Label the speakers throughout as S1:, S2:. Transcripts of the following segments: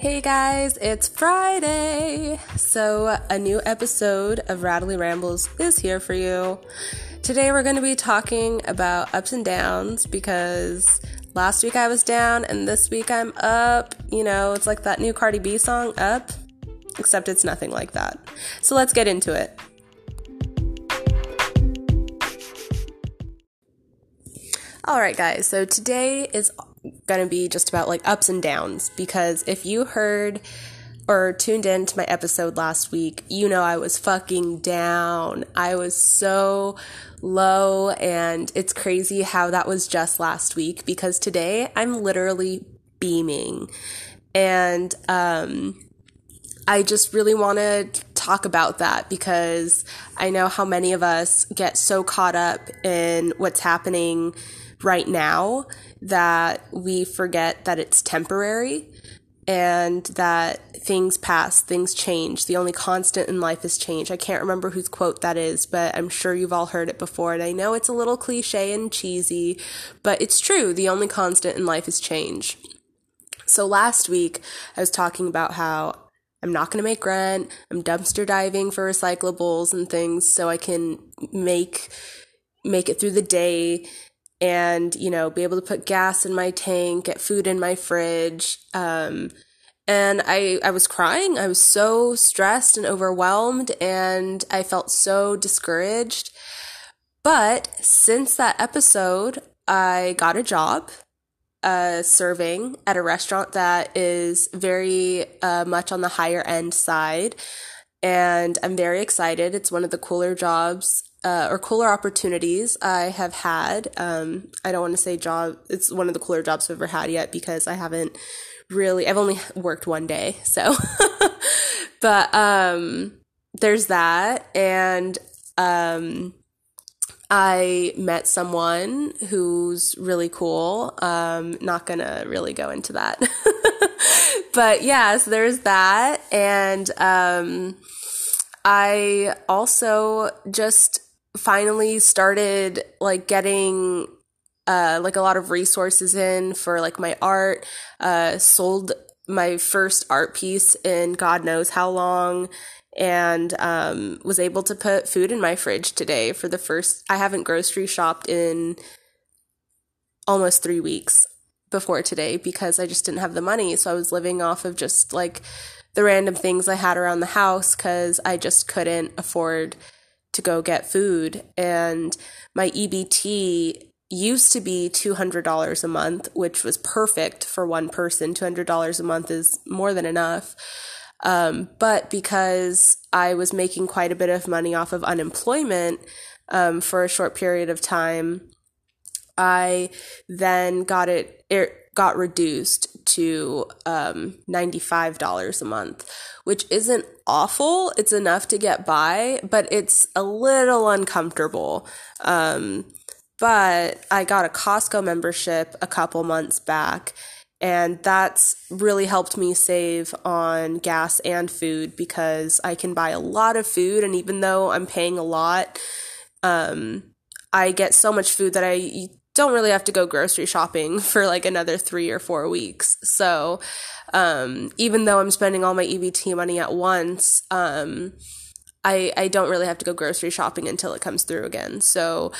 S1: Hey guys, it's Friday! So, a new episode of Radalie Rambles is here for you. Today, we're going to be talking about ups and downs because last week I was down and this week I'm up. You know, it's like that new Cardi B song, Up, except it's nothing like that. So, let's get into it. All right, guys. So today is going to be just about like ups and downs because if you heard or tuned in to my episode last week, you know I was fucking down. I was so low and it's crazy how that was just last week because today I'm literally beaming. And um I just really want to talk about that because I know how many of us get so caught up in what's happening right now that we forget that it's temporary and that things pass, things change. The only constant in life is change. I can't remember whose quote that is, but I'm sure you've all heard it before. And I know it's a little cliche and cheesy, but it's true. The only constant in life is change. So last week, I was talking about how I'm not going to make rent. I'm dumpster diving for recyclables and things so I can make make it through the day and you know be able to put gas in my tank get food in my fridge um, and I, I was crying. I was so stressed and overwhelmed and i felt so discouraged. But since that episode i got a job uh, serving at a restaurant that is very uh, much on the higher end side and i'm very excited. It's one of the cooler jobs uh, or cooler opportunities I have had. Um, I don't want to say job, it's one of the cooler jobs I've ever had yet because I haven't really, I've only worked one day. So, but, um, there's that. And, um, I met someone who's really cool. Um, not gonna really go into that. but yeah, so there's that. And, um, I also just finally started like getting uh, like a lot of resources in for like my art. Uh, sold my first art piece in God knows how long, and um, was able to put food in my fridge today for the first. I haven't grocery shopped in almost three weeks before today because I just didn't have the money. So I was living off of just like the random things I had around the house because I just couldn't afford to go get food. And my EBT used to be $200 a month, which was perfect for one person. $200 a month is more than enough. Um, but because I was making quite a bit of money off of unemployment um, for a short period of time, I then got it, it got reduced to um, $95 a month, which isn't awful. It's enough to get by, but it's a little uncomfortable. Um, but I got a Costco membership a couple months back, and that's really helped me save on gas and food because I can buy a lot of food, and even though I'm paying a lot, um, I get so much food that I don't really have to go grocery shopping for like another three or four weeks. So, um, even though I'm spending all my EBT money at once, um, I, I don't really have to go grocery shopping until it comes through again. So,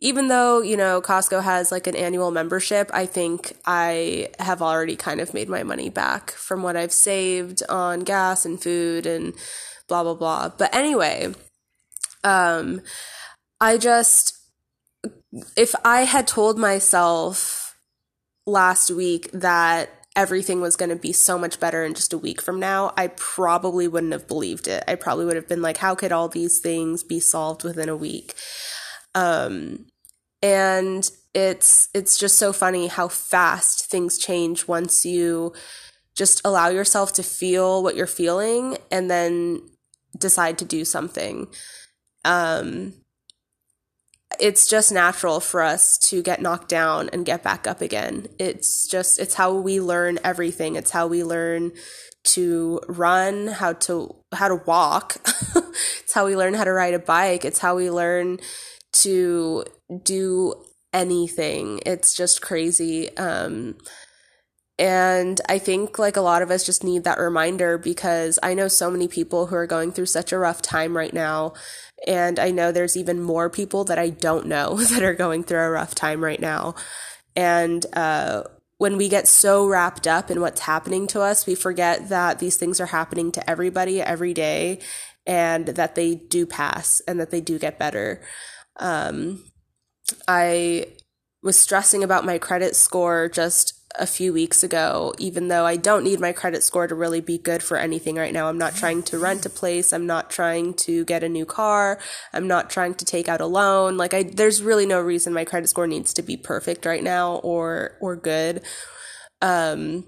S1: even though, you know, Costco has like an annual membership, I think I have already kind of made my money back from what I've saved on gas and food and blah, blah, blah. But anyway, um, I just, if I had told myself last week that everything was going to be so much better in just a week from now, I probably wouldn't have believed it. I probably would have been like, how could all these things be solved within a week? Um, and it's it's just so funny how fast things change once you just allow yourself to feel what you're feeling and then decide to do something. Um, it's just natural for us to get knocked down and get back up again. It's just, it's how we learn everything. It's how we learn to run, how to, how to walk. it's how we learn how to ride a bike. It's how we learn to do anything. It's just crazy. Um, And I think like a lot of us just need that reminder because I know so many people who are going through such a rough time right now. And I know there's even more people that I don't know that are going through a rough time right now. And, uh, when we get so wrapped up in what's happening to us, we forget that these things are happening to everybody every day and that they do pass and that they do get better. Um, I was stressing about my credit score just a few weeks ago, even though I don't need my credit score to really be good for anything right now. I'm not trying to rent a place. I'm not trying to get a new car. I'm not trying to take out a loan. Like I, there's really no reason my credit score needs to be perfect right now or, or good. Um,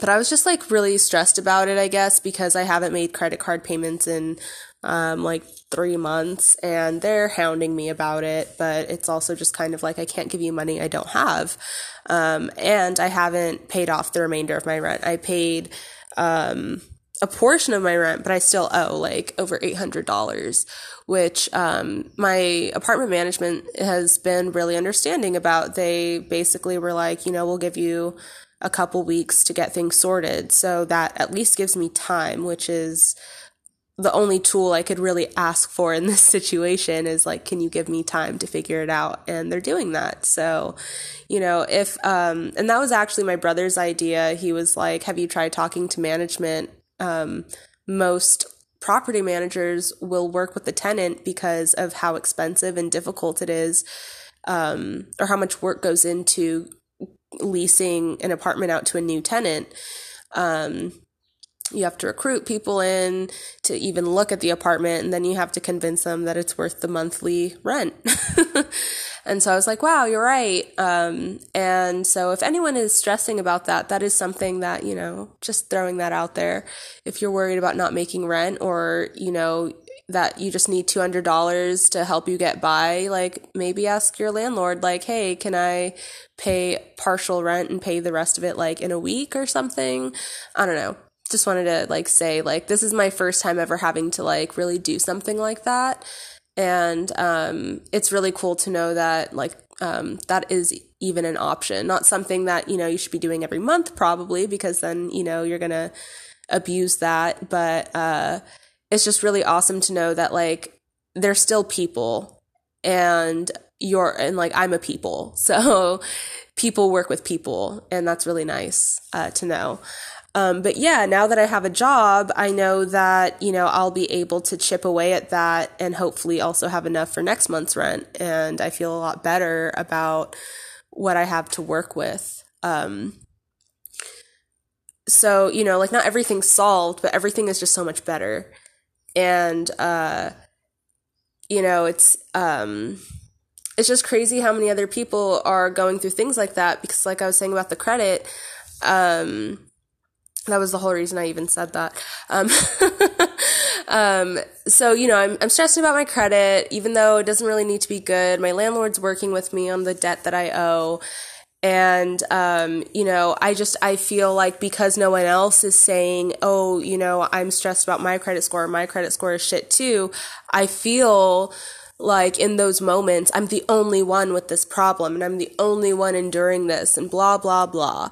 S1: but I was just like really stressed about it, I guess, because I haven't made credit card payments in um, like three months and they're hounding me about it. But it's also just kind of like, I can't give you money I don't have. Um, and I haven't paid off the remainder of my rent. I paid, um, a portion of my rent, but I still owe like over $800, which, um, my apartment management has been really understanding about. They basically were like, you know, we'll give you a couple weeks to get things sorted. So that at least gives me time, which is, the only tool I could really ask for in this situation is like, can you give me time to figure it out? And they're doing that. So, you know, if, um, and that was actually my brother's idea. He was like, have you tried talking to management? Um, most property managers will work with the tenant because of how expensive and difficult it is, um, or how much work goes into leasing an apartment out to a new tenant. Um, you have to recruit people in to even look at the apartment and then you have to convince them that it's worth the monthly rent. And so i was like wow you're right. Um, and so if anyone is stressing about that that is something that you know just throwing that out there. If you're worried about not making rent or you know that you just need $200 to help you get by like maybe ask your landlord like hey can i pay partial rent and pay the rest of it like in a week or something? I don't know just wanted to like say like this is my first time ever having to like really do something like that. And um, it's really cool to know that like um, that is even an option not something that you know you should be doing every month probably because then you know you're gonna abuse that. But uh, it's just really awesome to know that like they're still people and you're and like i'm a people. So people work with people and that's really nice uh, to know um, but yeah, now that I have a job, I know that, you know, I'll be able to chip away at that and hopefully also have enough for next month's rent. And I feel a lot better about what I have to work with. Um, so, you know, like not everything's solved, but everything is just so much better. And, uh, you know, it's, um, it's just crazy how many other people are going through things like that because like I was saying about the credit, um, that was the whole reason I even said that. Um, um, so, you know, I'm, I'm stressing about my credit, even though it doesn't really need to be good. My landlord's working with me on the debt that I owe. And, um, you know, I just, I feel like because no one else is saying, oh, you know, I'm stressed about my credit score, my credit score is shit too, I feel like in those moments, I'm the only one with this problem and I'm the only one enduring this and blah, blah, blah.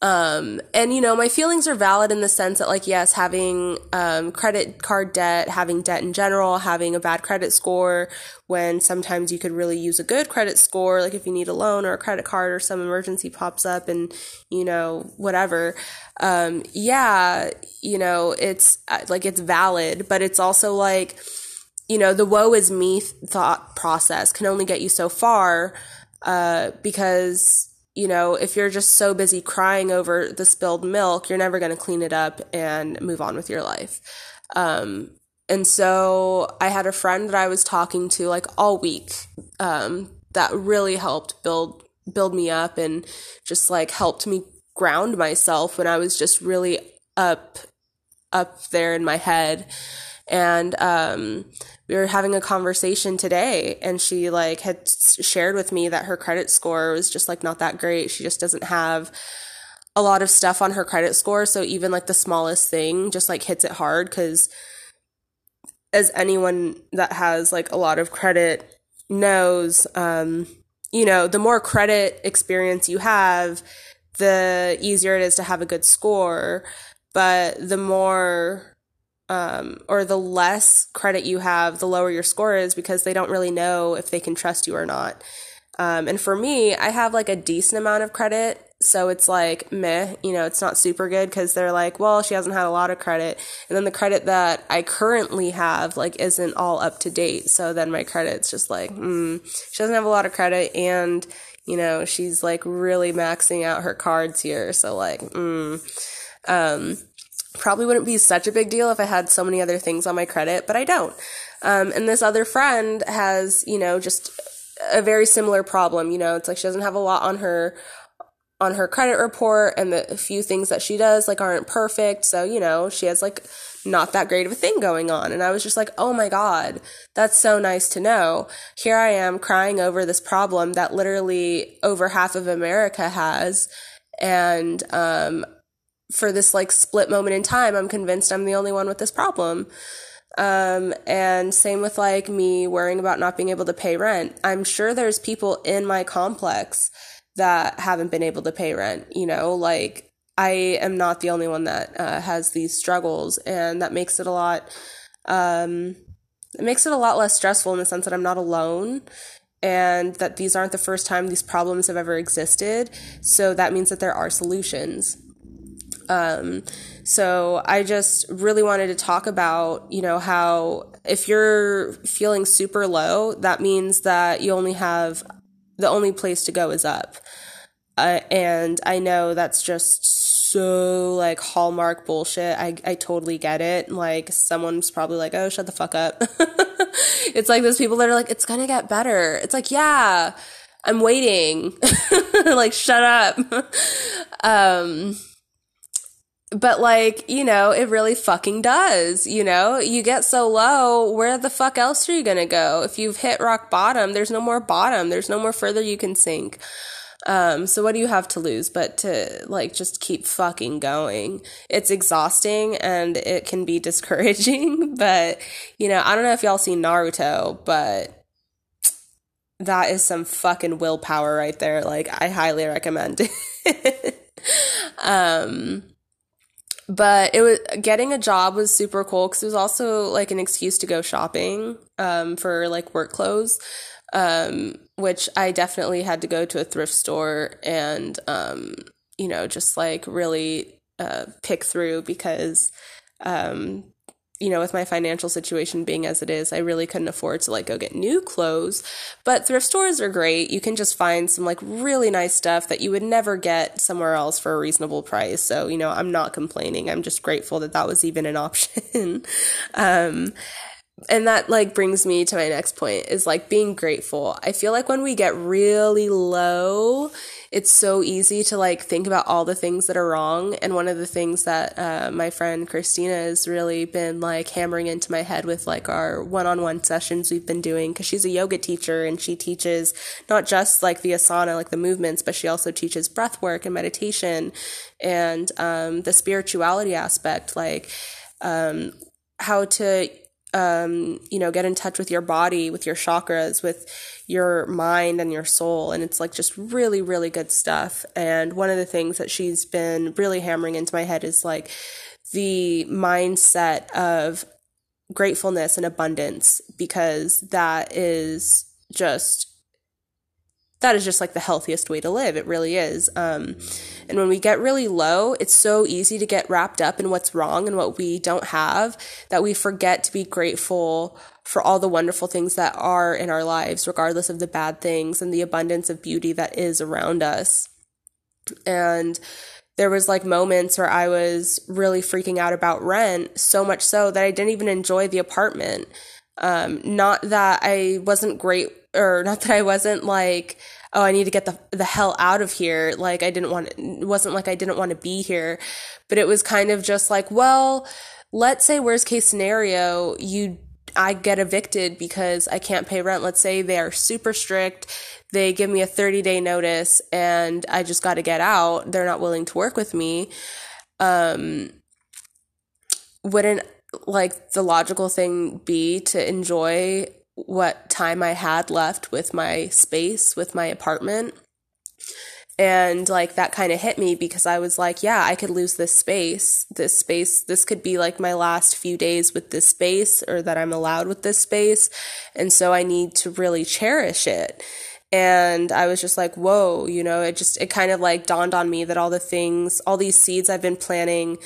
S1: Um, and you know, my feelings are valid in the sense that like, yes, having, um, credit card debt, having debt in general, having a bad credit score when sometimes you could really use a good credit score, like if you need a loan or a credit card or some emergency pops up and, you know, whatever. Um, yeah, you know, it's uh, like, it's valid, but it's also like, you know, the woe is me thought process can only get you so far, uh, because, you know, if you're just so busy crying over the spilled milk, you're never going to clean it up and move on with your life. Um, and so I had a friend that I was talking to like all week um, that really helped build build me up and just like helped me ground myself when I was just really up up there in my head. And um, we were having a conversation today and she like had shared with me that her credit score was just like not that great. She just doesn't have a lot of stuff on her credit score. So even like the smallest thing just like hits it hard because as anyone that has like a lot of credit knows, um, you know, the more credit experience you have, the easier it is to have a good score. But the more um, or the less credit you have, the lower your score is because they don't really know if they can trust you or not. Um, and for me, I have like a decent amount of credit. So it's like meh, you know, it's not super good because they're like, well, she hasn't had a lot of credit. And then the credit that I currently have, like, isn't all up to date. So then my credit's just like, hmm, she doesn't have a lot of credit and, you know, she's like really maxing out her cards here. So like, hmm, um, probably wouldn't be such a big deal if I had so many other things on my credit, but I don't. Um, and this other friend has, you know, just a very similar problem. You know, it's like she doesn't have a lot on her on her credit report, and the few things that she does like aren't perfect. So you know, she has like not that great of a thing going on. And I was just like, oh my god, that's so nice to know. Here I am crying over this problem that literally over half of America has, and um, for this like split moment in time, I'm convinced I'm the only one with this problem. Um, and same with like me worrying about not being able to pay rent. I'm sure there's people in my complex that haven't been able to pay rent, you know, like I am not the only one that uh, has these struggles and that makes it a lot, um, it makes it a lot less stressful in the sense that I'm not alone and that these aren't the first time these problems have ever existed. So that means that there are solutions. Um, so I just really wanted to talk about, you know, how if you're feeling super low, that means that you only have the only place to go is up. Uh, and I know that's just so like hallmark bullshit. I, I totally get it. Like someone's probably like, oh, shut the fuck up. it's like those people that are like, it's gonna get better. It's like, yeah, I'm waiting. like, shut up. um, but like, you know, it really fucking does, you know? You get so low, where the fuck else are you gonna go? If you've hit rock bottom, there's no more bottom. There's no more further you can sink. Um, so what do you have to lose but to like just keep fucking going? It's exhausting and it can be discouraging, but you know, I don't know if y'all seen Naruto, but that is some fucking willpower right there. Like I highly recommend it. um but it was getting a job was super cool because it was also like an excuse to go shopping um, for like work clothes um, which i definitely had to go to a thrift store and um, you know just like really uh, pick through because um, you know, with my financial situation being as it is, I really couldn't afford to like go get new clothes. But thrift stores are great. You can just find some like really nice stuff that you would never get somewhere else for a reasonable price. So, you know, I'm not complaining. I'm just grateful that that was even an option. um, and that like brings me to my next point is like being grateful. I feel like when we get really low, it's so easy to like think about all the things that are wrong. And one of the things that uh, my friend Christina has really been like hammering into my head with like our one on one sessions we've been doing because she's a yoga teacher and she teaches not just like the asana, like the movements, but she also teaches breath work and meditation and um, the spirituality aspect, like um, how to um, you know, get in touch with your body, with your chakras, with your mind and your soul. And it's like just really, really good stuff. And one of the things that she's been really hammering into my head is like the mindset of gratefulness and abundance, because that is just that is just like the healthiest way to live. It really is. Um, and when we get really low, it's so easy to get wrapped up in what's wrong and what we don't have that we forget to be grateful for all the wonderful things that are in our lives, regardless of the bad things and the abundance of beauty that is around us. And there was like moments where I was really freaking out about rent, so much so that I didn't even enjoy the apartment. Um, not that I wasn't great or not that I wasn't like, oh, I need to get the the hell out of here. Like I didn't want it wasn't like I didn't want to be here, but it was kind of just like, well, let's say worst case scenario, you I get evicted because I can't pay rent. Let's say they are super strict. They give me a 30 day notice and I just got to get out. They're not willing to work with me. Um, wouldn't like the logical thing be to enjoy what time I had left with my space, with my apartment. and like that kind of hit me because I was like, yeah, I could lose this space. This space, this could be like my last few days with this space or that I'm allowed with this space. And so I need to really cherish it. And I was just like, whoa, you know, it just, it kind of like dawned on me that all the things, all these seeds I've been planting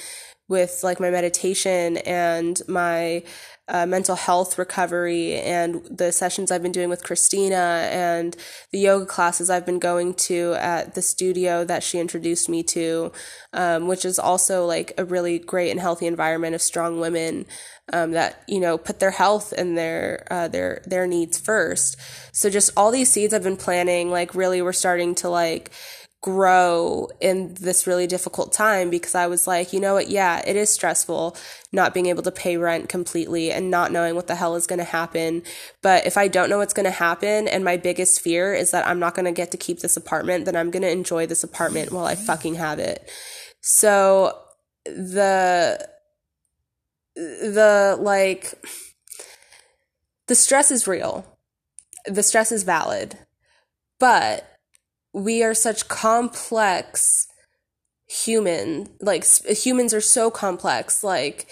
S1: with like my meditation and my uh, mental health recovery and the sessions I've been doing with Christina and the yoga classes I've been going to at the studio that she introduced me to, um, which is also like a really great and healthy environment of strong women um, that you know put their health and their uh, their their needs first. So just all these seeds I've been planting, like really, we're starting to like grow in this really difficult time because I was like, you know what? Yeah, it is stressful not being able to pay rent completely and not knowing what the hell is going to happen. But if I don't know what's going to happen and my biggest fear is that I'm not going to get to keep this apartment, then I'm going to enjoy this apartment while I fucking have it. So the, the like, the stress is real. The stress is valid. But we are such complex human like humans are so complex like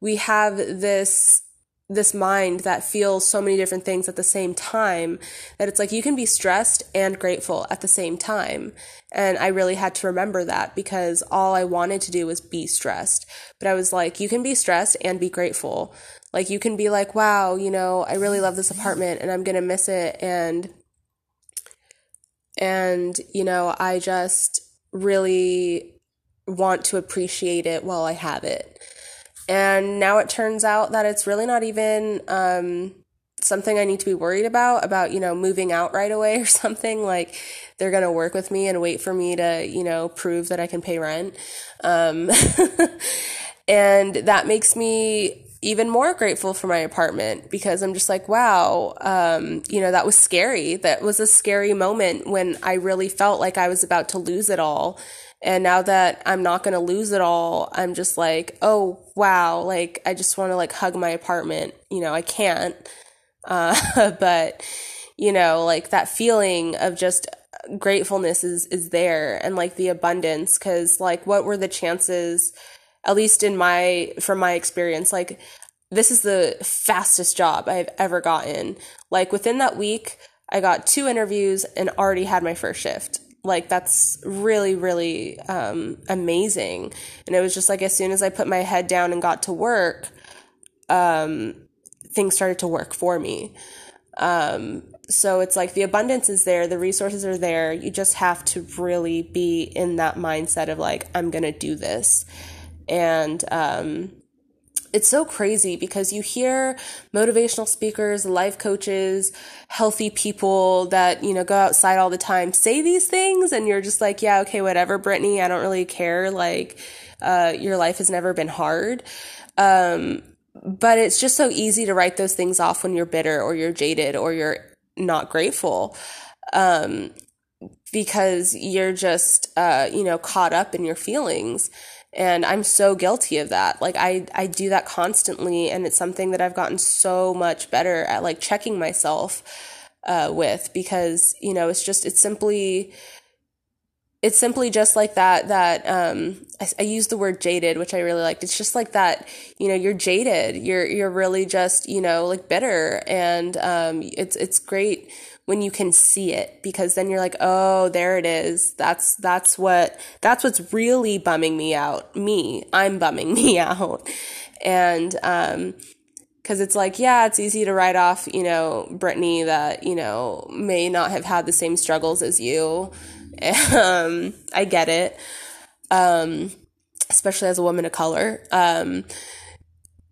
S1: we have this this mind that feels so many different things at the same time that it's like you can be stressed and grateful at the same time. And i really had to remember that because all i wanted to do was be stressed. But i was like you can be stressed and be grateful. Like you can be like wow you know i really love this apartment and i'm going to miss it. And and, you know, I just really want to appreciate it while I have it. And now it turns out that it's really not even um, something I need to be worried about, about, you know, moving out right away or something. Like they're going to work with me and wait for me to, you know, prove that I can pay rent. Um, and that makes me even more grateful for my apartment because I'm just like, wow, um, you know, that was scary. That was a scary moment when I really felt like I was about to lose it all. And now that I'm not going to lose it all, I'm just like, oh, wow. Like, I just want to like hug my apartment. You know, I can't. Uh, but, you know, like that feeling of just gratefulness is, is there and like the abundance. Cause like, what were the chances? At least in my from my experience like this is the fastest job I've ever gotten. Like within that week I got two interviews and already had my first shift. Like that's really really um, amazing. And it was just like as soon as I put my head down and got to work um, things started to work for me. Um, so it's like the abundance is there, the resources are there. You just have to really be in that mindset of like, I'm going to do this and um, it's so crazy because you hear motivational speakers, life coaches, healthy people that, you know, go outside all the time say these things and you're just like, yeah, okay, whatever, Brittany, I don't really care. Like, uh, your life has never been hard. Um, but it's just so easy to write those things off when you're bitter or you're jaded or you're not grateful. Um, because you're just, uh, you know, caught up in your feelings and i'm so guilty of that. Like i i do that constantly and it's something that i've gotten so much better at like checking myself uh, with because you know it's just it's simply it's simply just like that that um I, I use the word jaded which i really liked. It's just like that you know you're jaded. You're you're really just you know like bitter. And um it's it's great when you can see it because then you're like, oh, there it is. That's that's what that's what's really bumming me out. Me, I'm bumming me out, and um, because it's like, yeah, it's easy to write off, you know, Brittany that you know may not have had the same struggles as you. um, I get it, um, especially as a woman of color, um,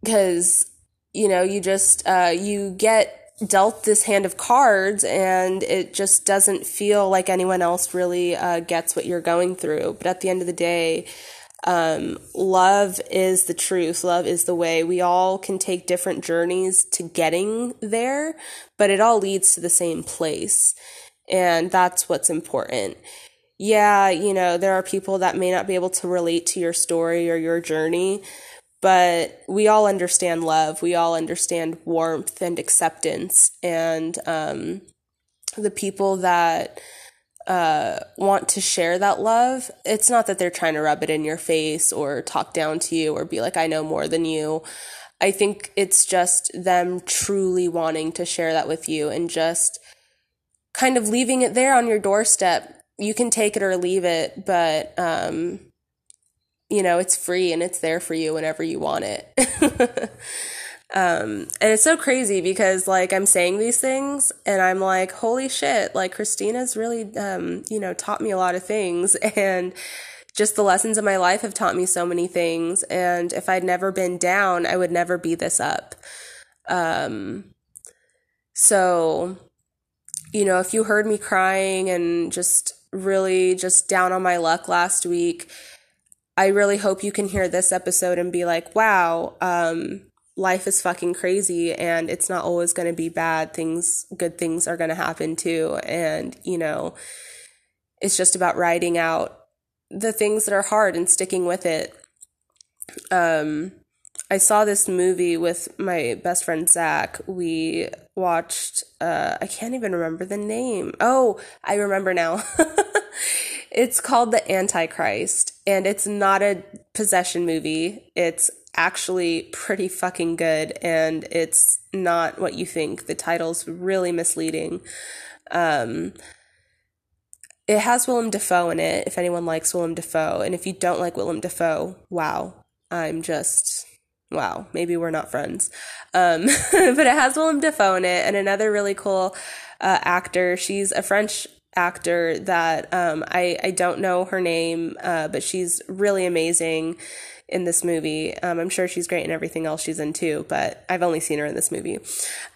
S1: because you know you just uh, you get dealt this hand of cards and it just doesn't feel like anyone else really uh, gets what you're going through. But at the end of the day, um, love is the truth. Love is the way. We all can take different journeys to getting there, but it all leads to the same place. And that's what's important. Yeah, you know, there are people that may not be able to relate to your story or your journey, but we all understand love. We all understand warmth and acceptance. And um, the people that uh, want to share that love, it's not that they're trying to rub it in your face or talk down to you or be like, I know more than you. I think it's just them truly wanting to share that with you and just kind of leaving it there on your doorstep. You can take it or leave it, but, um, you know, it's free and it's there for you whenever you want it. Um, and it's so crazy because like I'm saying these things and I'm like, holy shit, like Christina's really, um, you know, taught me a lot of things and just the lessons of my life have taught me so many things. And if I'd never been down, I would never be this up. Um, so, you know, if you heard me crying and just really just down on my luck last week, I really hope you can hear this episode and be like, wow, um, life is fucking crazy and it's not always going to be bad. Things good things are going to happen too. And you know it's just about writing out the things that are hard and sticking with it. Um i saw this movie with my best friend zach. We watched uh i can't even remember the name. Oh i remember now it's called the antichrist and it's not a possession movie it's actually pretty fucking good and it's not what you think. The title's really misleading. Um, it has Willem Dafoe in it, if anyone likes Willem Dafoe. And if you don't like Willem Dafoe, wow, I'm just, wow, maybe we're not friends. Um, but it has Willem Dafoe in it and another really cool uh, actor. She's a French actor that um, I, I don't know her name, uh, but she's really amazing in this movie. Um, I'm sure she's great in everything else she's in too, but I've only seen her in this movie.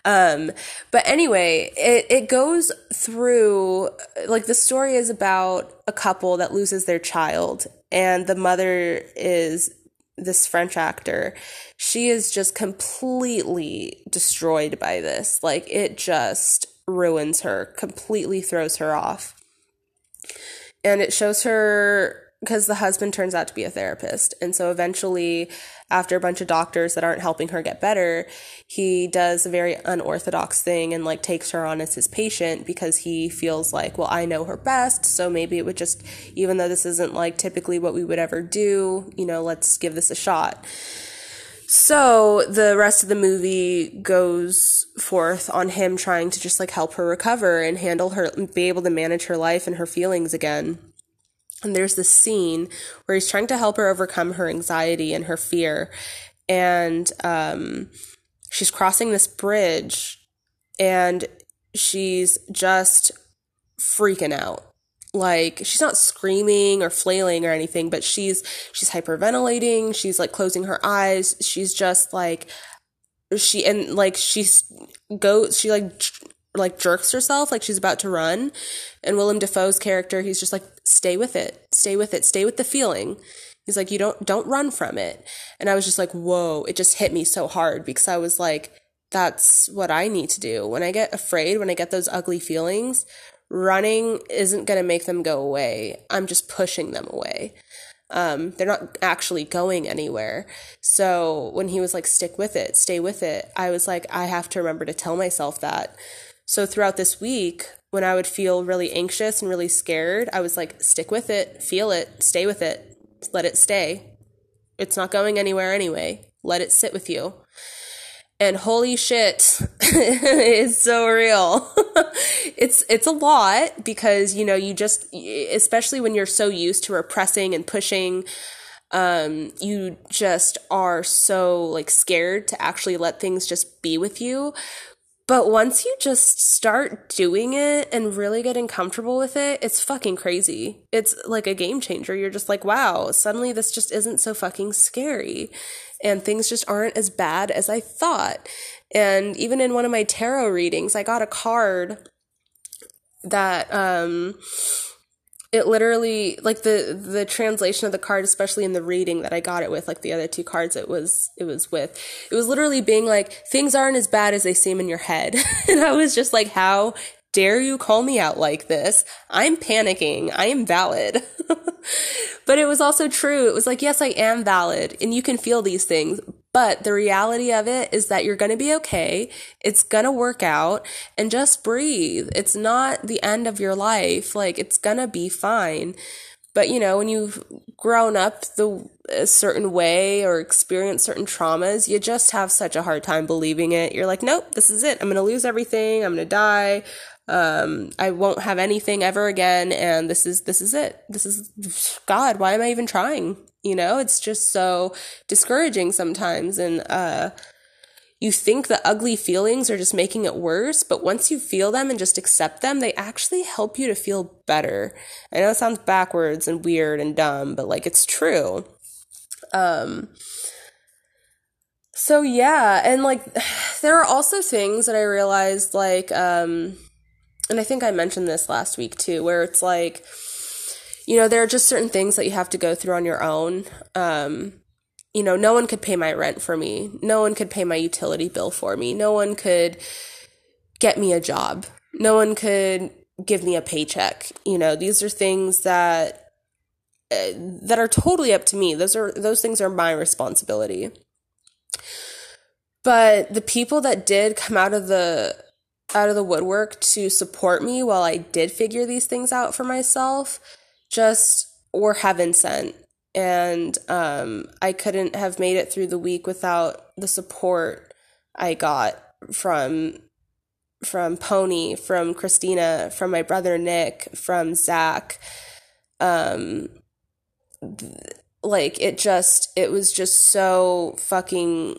S1: Um, but anyway, it, it goes through, like, the story is about a couple that loses their child, and the mother is this French actor. She is just completely destroyed by this. Like, it just ruins her, completely throws her off. And it shows her because the husband turns out to be a therapist. And so eventually, after a bunch of doctors that aren't helping her get better, he does a very unorthodox thing and like takes her on as his patient because he feels like, well, I know her best. So maybe it would just, even though this isn't like typically what we would ever do, you know, let's give this a shot. So the rest of the movie goes forth on him trying to just like help her recover and handle her, be able to manage her life and her feelings again. And there's this scene where he's trying to help her overcome her anxiety and her fear. And um, she's crossing this bridge and she's just freaking out. Like she's not screaming or flailing or anything, but she's she's hyperventilating, she's like closing her eyes, she's just like she and like she's goes she like like jerks herself like she's about to run. And Willem Dafoe's character, he's just like, stay with it, stay with it, stay with the feeling. He's like, you don't don't run from it. And I was just like, whoa, it just hit me so hard because I was like, that's what I need to do. When I get afraid, when I get those ugly feelings, running isn't gonna make them go away. I'm just pushing them away. Um, they're not actually going anywhere. So when he was like, stick with it, stay with it, I was like, I have to remember to tell myself that. So throughout this week, when I would feel really anxious and really scared, I was like, stick with it, feel it, stay with it, let it stay. It's not going anywhere anyway. Let it sit with you. And holy shit, it's so real. it's it's a lot because you know you just especially when you're so used to repressing and pushing um you just are so like scared to actually let things just be with you but once you just start doing it and really getting comfortable with it, it's fucking crazy. It's like a game changer. You're just like, wow, suddenly this just isn't so fucking scary. And things just aren't as bad as I thought. And even in one of my tarot readings, I got a card that, um, it literally like the the translation of the card especially in the reading that i got it with like the other two cards it was it was with it was literally being like things aren't as bad as they seem in your head and i was just like how dare you call me out like this i'm panicking i am valid but it was also true it was like yes i am valid and you can feel these things But the reality of it is that you're going to be okay. It's going to work out and just breathe. It's not the end of your life. Like it's going to be fine. But you know, when you've grown up the a certain way or experienced certain traumas, you just have such a hard time believing it. You're like, nope, this is it. I'm going to lose everything. I'm going to die. Um, I won't have anything ever again. And this is, this is it. This is God. Why am I even trying? You know, it's just so discouraging sometimes. And, uh, you think the ugly feelings are just making it worse, but once you feel them and just accept them, they actually help you to feel better. I know it sounds backwards and weird and dumb, but like it's true. Um, so yeah, and like there are also things that I realized like um and I think I mentioned this last week too where it's like you know there are just certain things that you have to go through on your own. Um you know no one could pay my rent for me. No one could pay my utility bill for me. No one could get me a job. No one could give me a paycheck. You know these are things that uh, that are totally up to me. Those are those things are my responsibility. But the people that did come out of the out of the woodwork to support me while I did figure these things out for myself just were heaven sent. And um, I couldn't have made it through the week without the support I got from from Pony, from Christina, from my brother Nick, from Zach. Um, like it just, it was just so fucking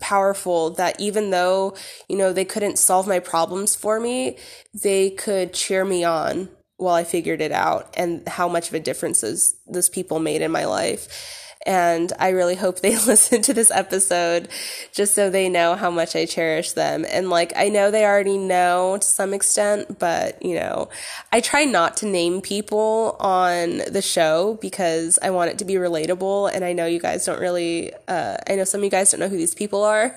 S1: powerful that even though, you know, they couldn't solve my problems for me, they could cheer me on while I figured it out and how much of a difference those, those people made in my life. And I really hope they listen to this episode just so they know how much I cherish them. And like, I know they already know to some extent, but you know, I try not to name people on the show because I want it to be relatable. And I know you guys don't really, uh, I know some of you guys don't know who these people are.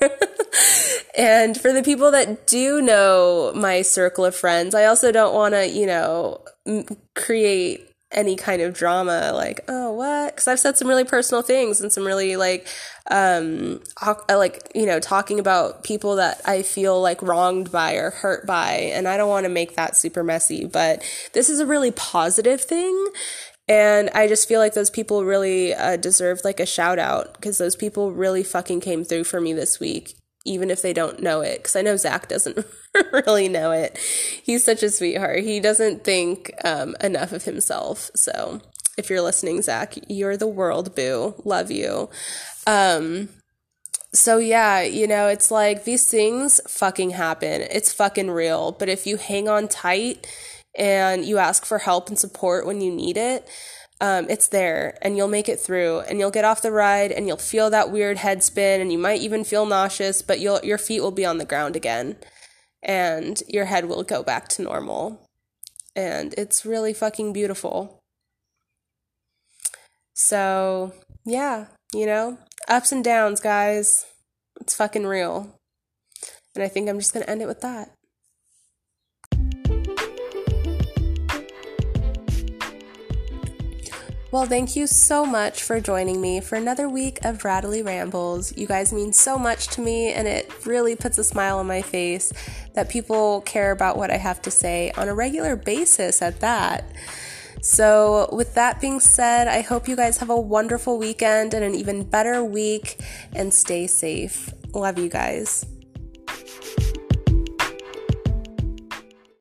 S1: and for the people that do know my circle of friends, I also don't want to, you know, create any kind of drama like oh what? Because i've said some really personal things and some really like um uh, like you know talking about people that i feel like wronged by or hurt by and i don't want to make that super messy but this is a really positive thing and i just feel like those people really uh, deserve like a shout out because those people really fucking came through for me this week even if they don't know it because i know zach doesn't really know it. He's such a sweetheart. He doesn't think um, enough of himself. So if you're listening, Zach, you're the world, boo. Love you. Um, so yeah, you know, it's like these things fucking happen. It's fucking real. But if you hang on tight and you ask for help and support when you need it, um, it's there and you'll make it through and you'll get off the ride and you'll feel that weird head spin and you might even feel nauseous, but you'll, your feet will be on the ground again and your head will go back to normal. And it's really fucking beautiful. So, yeah, you know, ups and downs, guys. It's fucking real. And I think I'm just going to end it with that. Well, thank you so much for joining me for another week of Radalie Rambles. You guys mean so much to me, and it really puts a smile on my face that people care about what I have to say on a regular basis at that. So, with that being said, I hope you guys have a wonderful weekend and an even better week and stay safe. Love you guys.